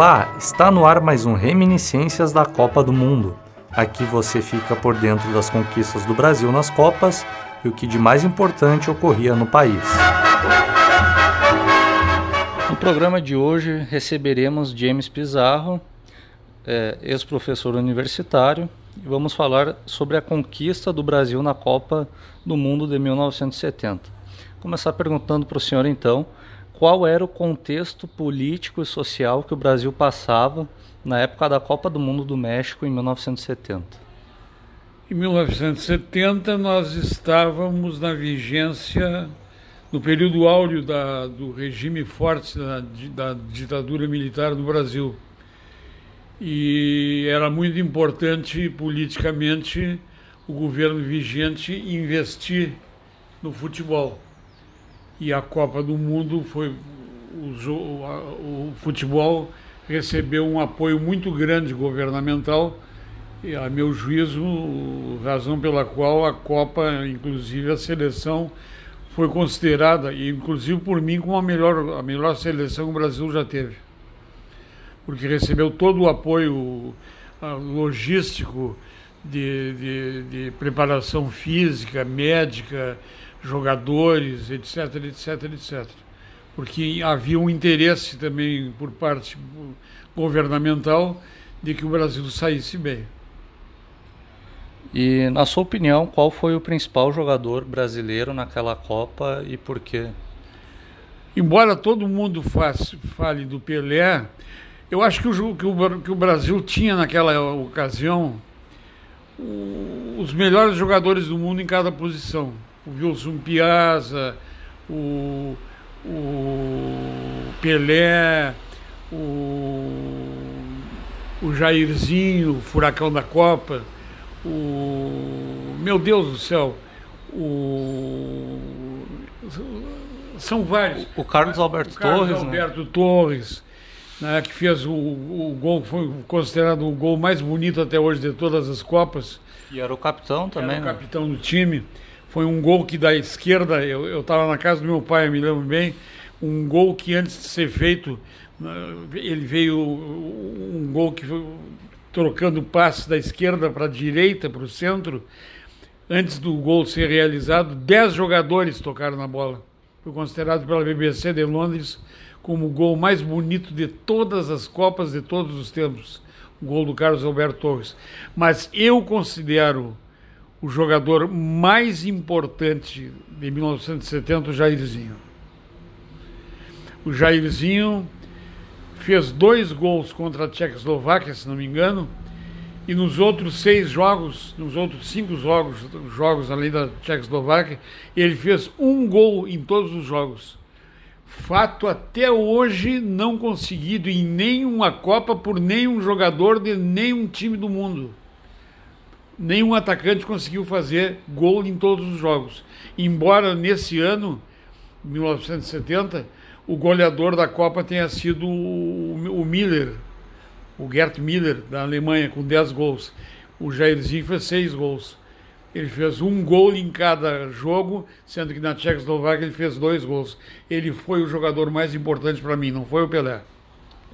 Olá, está no ar mais um Reminiscências da Copa do Mundo. Aqui você fica por dentro das conquistas do Brasil nas Copas e o que de mais importante ocorria no país. No programa de hoje receberemos James Pizarro, é, ex-professor universitário, e vamos falar sobre a conquista do Brasil na Copa do Mundo de 1970. Vou começar perguntando para o senhor então qual era o contexto político e social que o Brasil passava na época da Copa do Mundo do México em 1970. Em 1970 nós estávamos na vigência no período áureo da, do regime forte da, da ditadura militar no Brasil. E era muito importante politicamente o governo vigente investir no futebol. E a Copa do Mundo foi. O, o futebol recebeu um apoio muito grande governamental, e, a meu juízo, razão pela qual a Copa, inclusive a seleção, foi considerada, e inclusive por mim, como a melhor, a melhor seleção que o Brasil já teve. Porque recebeu todo o apoio logístico de, de, de preparação física, médica, jogadores, etc, etc, etc. Porque havia um interesse também por parte governamental de que o Brasil saísse bem. E, na sua opinião, qual foi o principal jogador brasileiro naquela Copa e por quê? Embora todo mundo faz, fale do Pelé, eu acho que o, que o, que o Brasil tinha naquela ocasião o, os melhores jogadores do mundo em cada posição. O Wilson Piazza, o, o Pelé, o, o Jairzinho, o Furacão da Copa o meu Deus do céu, o são vários. O, Carlos Alberto o Carlos Torres, né? Alberto né? Torres, né, que fez o, o gol, foi considerado o gol mais bonito até hoje de todas as Copas. E era o capitão também. Era o né? capitão do time. Foi um gol que da esquerda, eu estava na casa do meu pai, me lembro bem, um gol que antes de ser feito, ele veio um gol que trocando passes da esquerda para a direita, para o centro. Antes do gol ser realizado, dez jogadores tocaram na bola. Foi considerado pela BBC de Londres como o gol mais bonito de todas as Copas de todos os tempos. O gol do Carlos Alberto Torres. Mas eu considero o jogador mais importante de 1970 o Jairzinho. O Jairzinho fez dois gols contra a Tchecoslováquia, se não me engano, e nos outros seis jogos, nos outros cinco jogos, jogos além da Tchecoslováquia, ele fez um gol em todos os jogos. Fato até hoje não conseguido em nenhuma Copa por nenhum jogador de nenhum time do mundo. Nenhum atacante conseguiu fazer gol em todos os jogos. Embora nesse ano, 1970, o goleador da Copa tenha sido o, Miller, o Gert Miller, da Alemanha, com 10 gols. O Jairzinho fez 6 gols. Ele fez um gol em cada jogo, sendo que na Tchecoslováquia ele fez dois gols. Ele foi o jogador mais importante para mim, não foi o Pelé.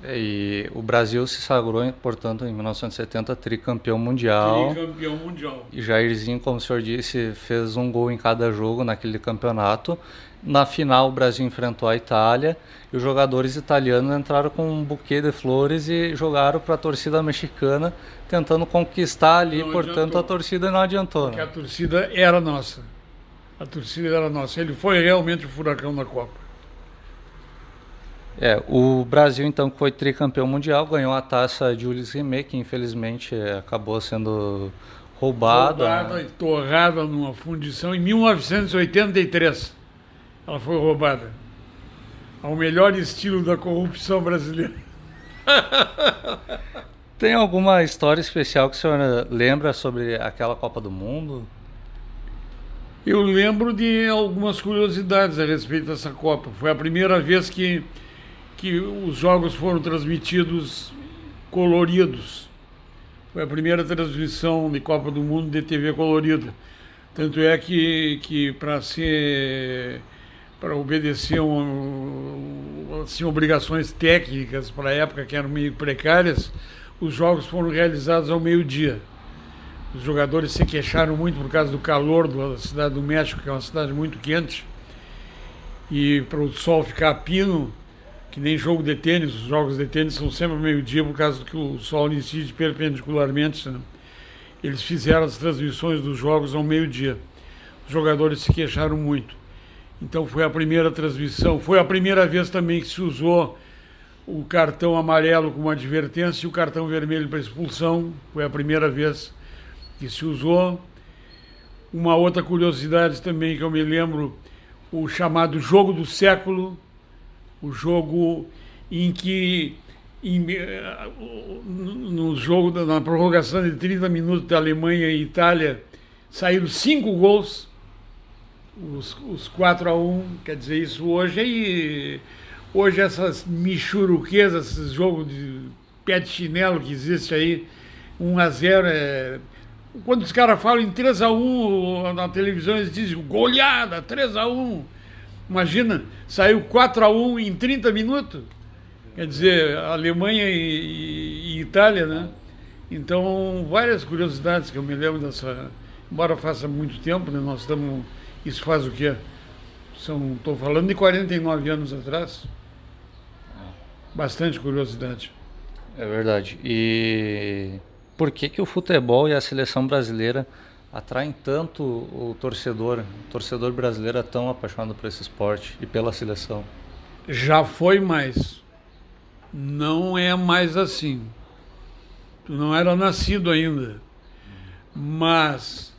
É, e o Brasil se sagrou, portanto, em 1970, tricampeão mundial. Tricampeão mundial. E Jairzinho, como o senhor disse, fez um gol em cada jogo naquele campeonato. Na final, o Brasil enfrentou a Itália e os jogadores italianos entraram com um buquê de flores e jogaram para a torcida mexicana, tentando conquistar ali. Não portanto, adiantou. a torcida não adiantou. Porque né? a torcida era nossa. A torcida era nossa. Ele foi realmente o furacão da Copa. É, o Brasil então que foi tricampeão mundial, ganhou a taça Jules Rimet, que infelizmente é, acabou sendo roubada. Roubada e torrada numa fundição em 1983. Ela foi roubada. Ao melhor estilo da corrupção brasileira. Tem alguma história especial que o senhor lembra sobre aquela Copa do Mundo? Eu lembro de algumas curiosidades a respeito dessa Copa. Foi a primeira vez que que os jogos foram transmitidos coloridos. Foi a primeira transmissão de Copa do Mundo de TV colorida. Tanto é que, que para ser para obedecer um, tinham obrigações técnicas para a época que eram meio precárias, os jogos foram realizados ao meio-dia. Os jogadores se queixaram muito por causa do calor da cidade do México, que é uma cidade muito quente. E para o sol ficar pino, que nem jogo de tênis, os jogos de tênis são sempre ao meio-dia por causa que o sol incide perpendicularmente. Né? Eles fizeram as transmissões dos jogos ao meio-dia. Os jogadores se queixaram muito. Então foi a primeira transmissão, foi a primeira vez também que se usou o cartão amarelo como advertência e o cartão vermelho para expulsão. Foi a primeira vez que se usou. Uma outra curiosidade também que eu me lembro, o chamado jogo do século, o jogo em que em, no jogo na prorrogação de 30 minutos da Alemanha e Itália saíram cinco gols, os, os 4 a 1, quer dizer, isso hoje aí, hoje essas michuruquezas, esses jogos de pé de chinelo que existe aí, 1 a 0 é quando os caras falam em 3 a 1 na televisão, eles dizem goleada, 3 a 1 Imagina, saiu 4 a 1 em 30 minutos. Quer dizer, Alemanha e, e, Itália, né? Então, várias curiosidades que eu me lembro dessa. Embora faça muito tempo, né? Nós estamos. Isso faz o quê? Estou falando de 49 anos atrás. Bastante curiosidade. É verdade. E por que, que o futebol e a seleção brasileira atraem tanto o torcedor, o torcedor brasileiro é tão apaixonado por esse esporte e pela seleção? Já foi mais. Não é mais assim. Tu não era nascido ainda. Mas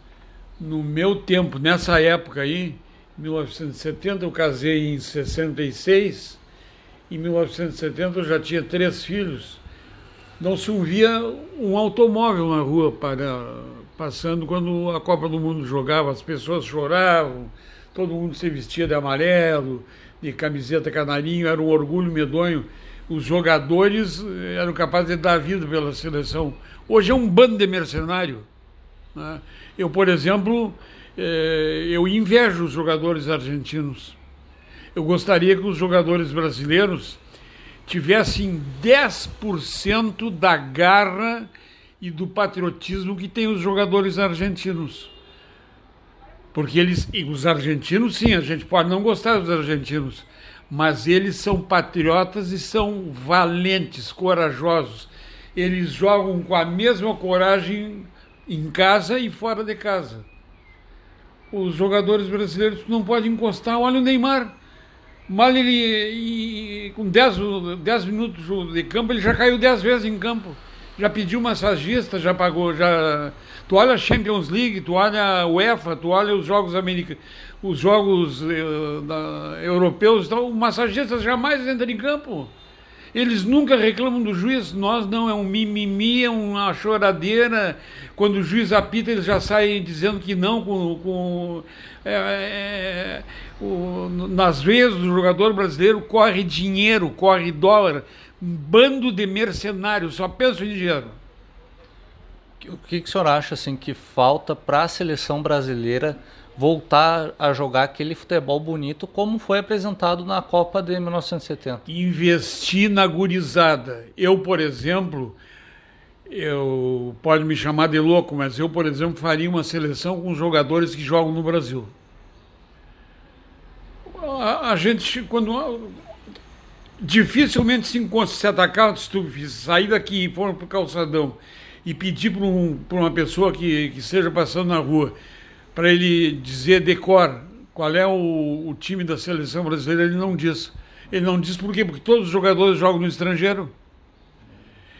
no meu tempo, nessa época aí, 1970 eu casei em 66, em 1970 eu já tinha três filhos não se ouvia um automóvel na rua para, passando quando a Copa do Mundo jogava, as pessoas choravam, todo mundo se vestia de amarelo, de camiseta canarinho, era um orgulho medonho. Os jogadores eh, eram capazes de dar vida pela seleção. Hoje é um bando de mercenário. Né? Eu, por exemplo, eh, eu invejo os jogadores argentinos. Eu gostaria que os jogadores brasileiros tivessem 10% da garra e do patriotismo que tem os jogadores argentinos. Porque eles, os argentinos, sim, a gente pode não gostar dos argentinos, mas eles são patriotas e são valentes, corajosos. Eles jogam com a mesma coragem em casa e fora de casa. Os jogadores brasileiros não podem encostar. Olha o Neymar. Mal ele, e, com 10 minutos de campo, ele já caiu 10 vezes em campo. Já pediu massagista, já pagou, já. Tu olha a Champions League, tu olha a UEFA, tu olha os jogos americanos, os jogos eh, da, europeus, então, o massagista jamais entra em campo. Eles nunca reclamam do juiz, nós não, é um mimimi, é uma choradeira. Quando o juiz apita, eles já saem dizendo que não, com, com é, é, o, nas vezes do jogador brasileiro corre dinheiro, corre dólar, um bando de mercenários, só pensam em dinheiro. O que, que o senhor acha assim, que falta para a seleção brasileira voltar a jogar aquele futebol bonito como foi apresentado na Copa de 1970? Investir na gurizada. Eu, por exemplo, eu pode me chamar de louco, mas eu, por exemplo, faria uma seleção com jogadores que jogam no Brasil a, a gente, quando. Dificilmente se encontra, se atacar, se tu sair daqui e for para o calçadão e pedir para um, uma pessoa que, que esteja passando na rua para ele dizer decor qual é o, o, time da seleção brasileira, ele não diz. Ele não diz por quê? Porque todos os jogadores jogam no estrangeiro.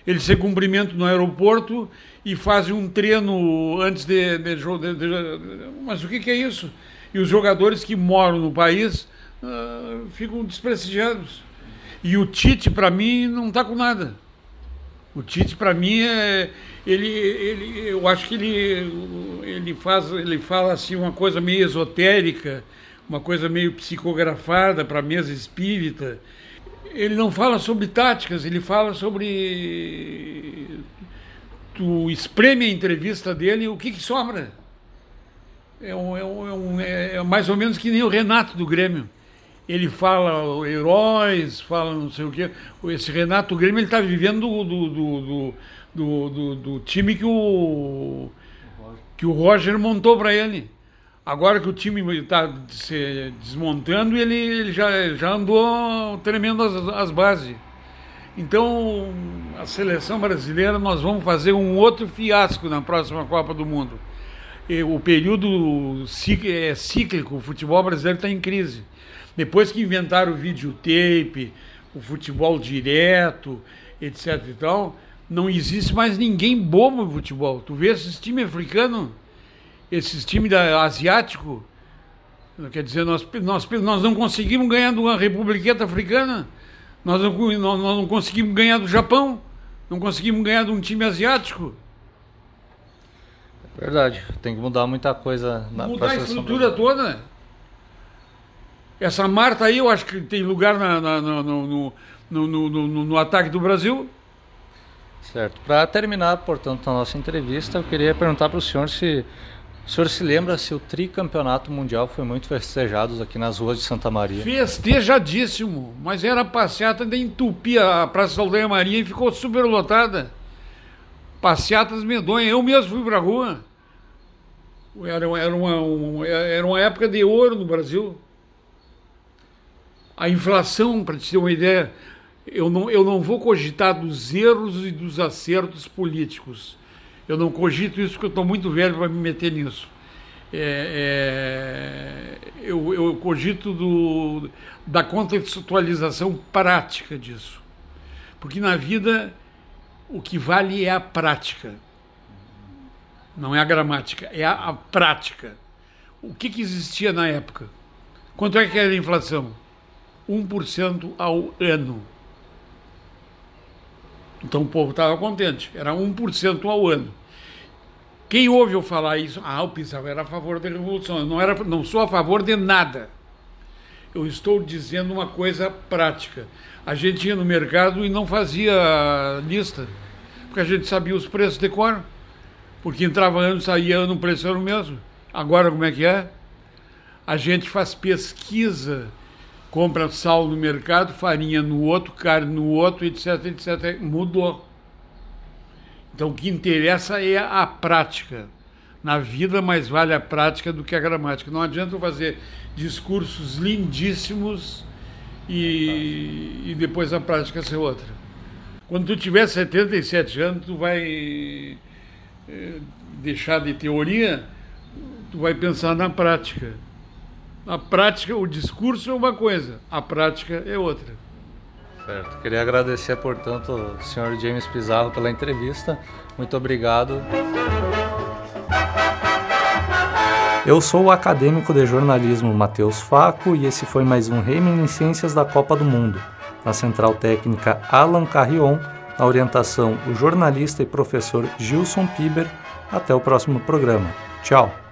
Eles se cumprimentam no aeroporto e fazem um treino antes de, de, de, de Mas o que, que, é isso? E os jogadores que moram no país uh, ficam desprestigiados. E o Tite, para mim, não está com nada. O Tite, para mim, é, ele, ele, eu acho que ele, ele, faz, ele fala assim uma coisa meio esotérica, uma coisa meio psicografada para a mesa espírita. Ele não fala sobre táticas, ele fala sobre. Tu espreme a entrevista dele, o que, que sobra? É, um, é, um, é, um, é mais ou menos que nem o Renato do Grêmio ele fala heróis, fala não sei o quê. Esse Renato Grêmio ele está vivendo do, do, do, do, do, do time que o, que o Roger montou para ele. Agora que o time está se desmontando, ele, ele já, já andou tremendo as, as bases. Então, a seleção brasileira, nós vamos fazer um outro fiasco na próxima Copa do Mundo. E o período é cíclico, o futebol brasileiro está em crise. Depois que inventaram o videotape, o futebol direto, etc e tal, não existe mais ninguém bobo no futebol. Tu vê esses times africanos esses times da, asiático, quer dizer, nós, nós, nós não conseguimos ganhar de uma republiqueta africana, nós não, nós, nós não conseguimos ganhar do Japão, não conseguimos ganhar de um time asiático. Verdade, tem que mudar muita coisa na Mudar a estrutura toda. Essa Marta aí, eu acho que tem lugar na, na, no, no, no, no, ataque do Brasil. Certo. Para terminar, portanto, a nossa entrevista, eu queria perguntar para o senhor se o senhor se lembra se o tricampeonato mundial foi muito festejado aqui nas ruas de Santa Maria? Festejadíssimo, mas era passeata de entupir a Praça da Aldeia Maria e ficou super lotada. Passeatas medonhas, eu mesmo fui para rua. Era, era, uma, uma, era uma época de ouro no Brasil. A inflação, para te ter uma ideia, eu não, eu não vou cogitar dos erros e dos acertos políticos eu não cogito isso porque eu estou muito velho para me meter nisso. É, é, eu, eu cogito do, da contextualização prática disso. Porque na vida o que vale é a prática. Não é a gramática, é a, a prática. O que, que existia na época? Quanto é que era a inflação? 1% ao ano. Então o povo estava contente, era 1% ao ano. Quem ouve eu falar isso, ah, o Pissarro era a favor da revolução. Eu não, era, não sou a favor de nada. Eu estou dizendo uma coisa prática. A gente ia no mercado e não fazia lista, porque a gente sabia os preços de cor. Porque entrava ano, saía ano, o preço era o mesmo. Agora como é que é? A gente faz pesquisa compra sal no mercado, farinha no outro, carne no outro, etc, etc. Mudou. Então o que interessa é a prática. Na vida mais vale a prática do que a gramática. Não adianta eu fazer discursos lindíssimos e, e depois a prática ser outra. Quando tu tiver 77 anos, tu vai eh, deixar de teoria, tu vai pensar na prática. A prática, o discurso é uma coisa, a prática é outra. Certo. Queria agradecer, portanto, ao senhor James Pizarro pela entrevista. Muito obrigado. Eu sou o acadêmico de jornalismo Matheus Faco e esse foi mais um Reminiscências da Copa do Mundo. Na central técnica Alan Carrion, na orientação o jornalista e professor Gilson Piber. Até o próximo programa. Tchau!